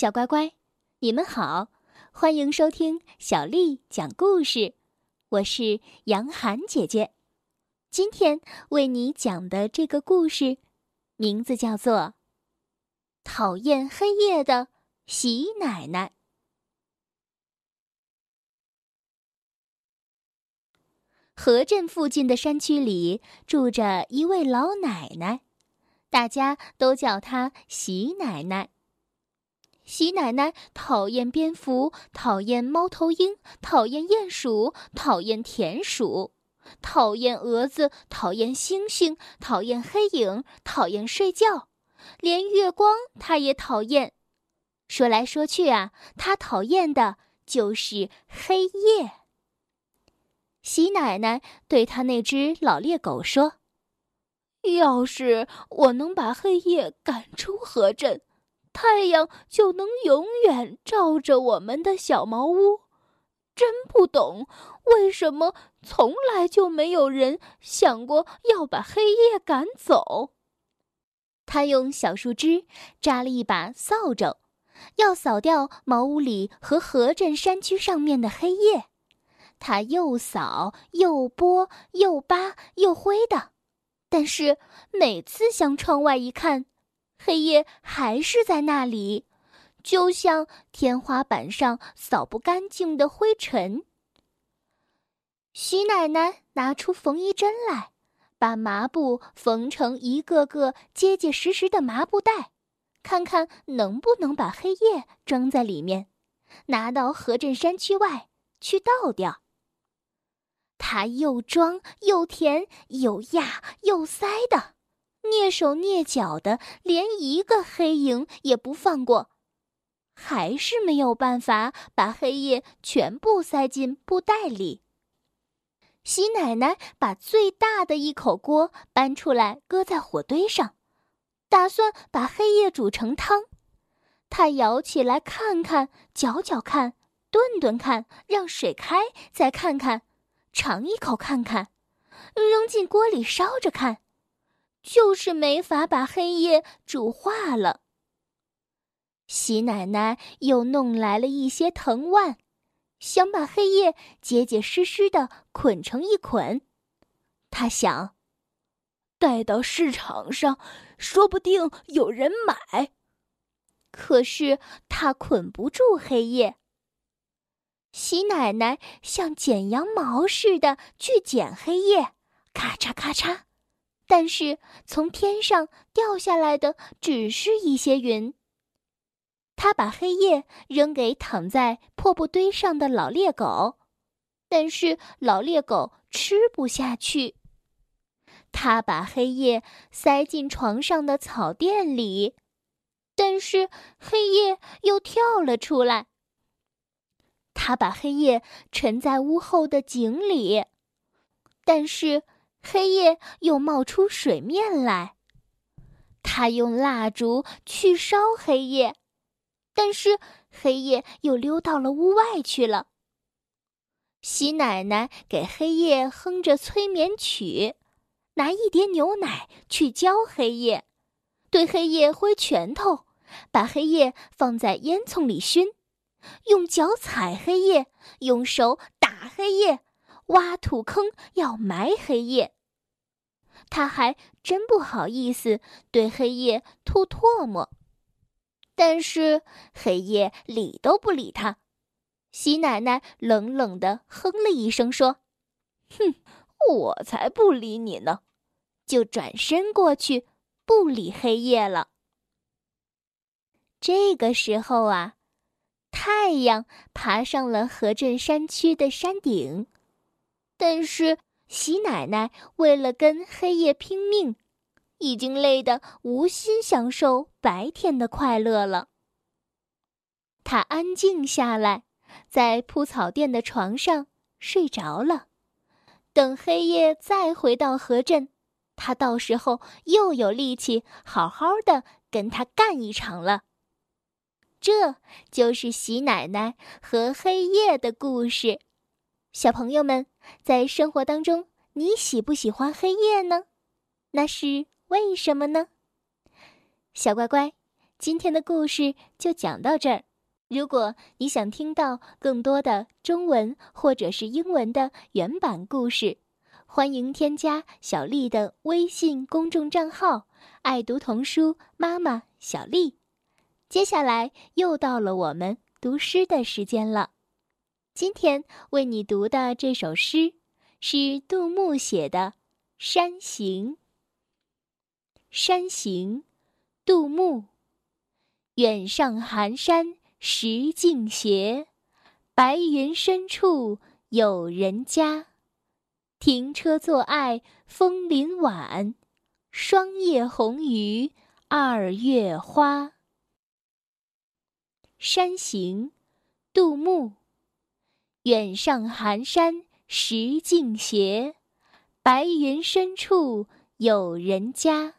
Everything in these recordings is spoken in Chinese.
小乖乖，你们好，欢迎收听小丽讲故事。我是杨涵姐姐，今天为你讲的这个故事，名字叫做《讨厌黑夜的喜奶奶》。河镇附近的山区里住着一位老奶奶，大家都叫她喜奶奶。喜奶奶讨厌蝙蝠，讨厌猫头鹰，讨厌鼹鼠，讨厌田鼠，讨厌蛾子，讨厌星星，讨厌黑影，讨厌睡觉，连月光她也讨厌。说来说去啊，她讨厌的就是黑夜。喜奶奶对她那只老猎狗说：“要是我能把黑夜赶出河镇。”太阳就能永远照着我们的小茅屋，真不懂为什么从来就没有人想过要把黑夜赶走。他用小树枝扎了一把扫帚，要扫掉茅屋里和河镇山区上面的黑夜。他又扫又拨又扒又挥的，但是每次向窗外一看。黑夜还是在那里，就像天花板上扫不干净的灰尘。徐奶奶拿出缝衣针来，把麻布缝成一个个结结实实的麻布袋，看看能不能把黑夜装在里面，拿到河镇山区外去倒掉。她又装又填又压又塞的。蹑手蹑脚的，连一个黑影也不放过，还是没有办法把黑夜全部塞进布袋里。喜奶奶把最大的一口锅搬出来，搁在火堆上，打算把黑夜煮成汤。她舀起来看看，搅搅看，炖炖看，让水开，再看看，尝一口看看，扔进锅里烧着看。就是没法把黑夜煮化了。喜奶奶又弄来了一些藤蔓，想把黑夜结结实实的捆成一捆。她想，带到市场上，说不定有人买。可是她捆不住黑夜。喜奶奶像剪羊毛似的去剪黑夜，咔嚓咔嚓。但是从天上掉下来的只是一些云。他把黑夜扔给躺在破布堆上的老猎狗，但是老猎狗吃不下去。他把黑夜塞进床上的草垫里，但是黑夜又跳了出来。他把黑夜沉在屋后的井里，但是。黑夜又冒出水面来，他用蜡烛去烧黑夜，但是黑夜又溜到了屋外去了。喜奶奶给黑夜哼着催眠曲，拿一碟牛奶去浇黑夜，对黑夜挥拳头，把黑夜放在烟囱里熏，用脚踩黑夜，用手打黑夜。挖土坑要埋黑夜，他还真不好意思对黑夜吐唾沫，但是黑夜理都不理他。喜奶奶冷冷的哼了一声，说：“哼，我才不理你呢！”就转身过去不理黑夜了。这个时候啊，太阳爬上了河镇山区的山顶。但是喜奶奶为了跟黑夜拼命，已经累得无心享受白天的快乐了。她安静下来，在铺草垫的床上睡着了。等黑夜再回到河镇，她到时候又有力气好好的跟他干一场了。这就是喜奶奶和黑夜的故事。小朋友们，在生活当中，你喜不喜欢黑夜呢？那是为什么呢？小乖乖，今天的故事就讲到这儿。如果你想听到更多的中文或者是英文的原版故事，欢迎添加小丽的微信公众账号“爱读童书妈妈小丽”。接下来又到了我们读诗的时间了。今天为你读的这首诗是杜牧写的《山行》。山行，杜牧。远上寒山。石径斜，白云深处有人家。停车坐爱枫林晚，霜叶红于二月花。山行，杜牧。远上寒山石径斜，白云深处有人家。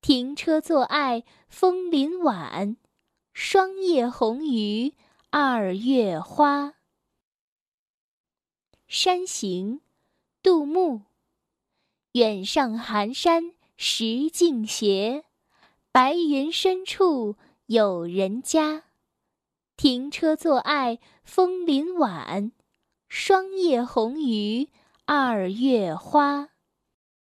停车坐爱枫林晚。霜叶红于二月花。山行，杜牧。远上寒山石径斜，白云深处有人家。停车坐爱枫林晚，霜叶红于二月花。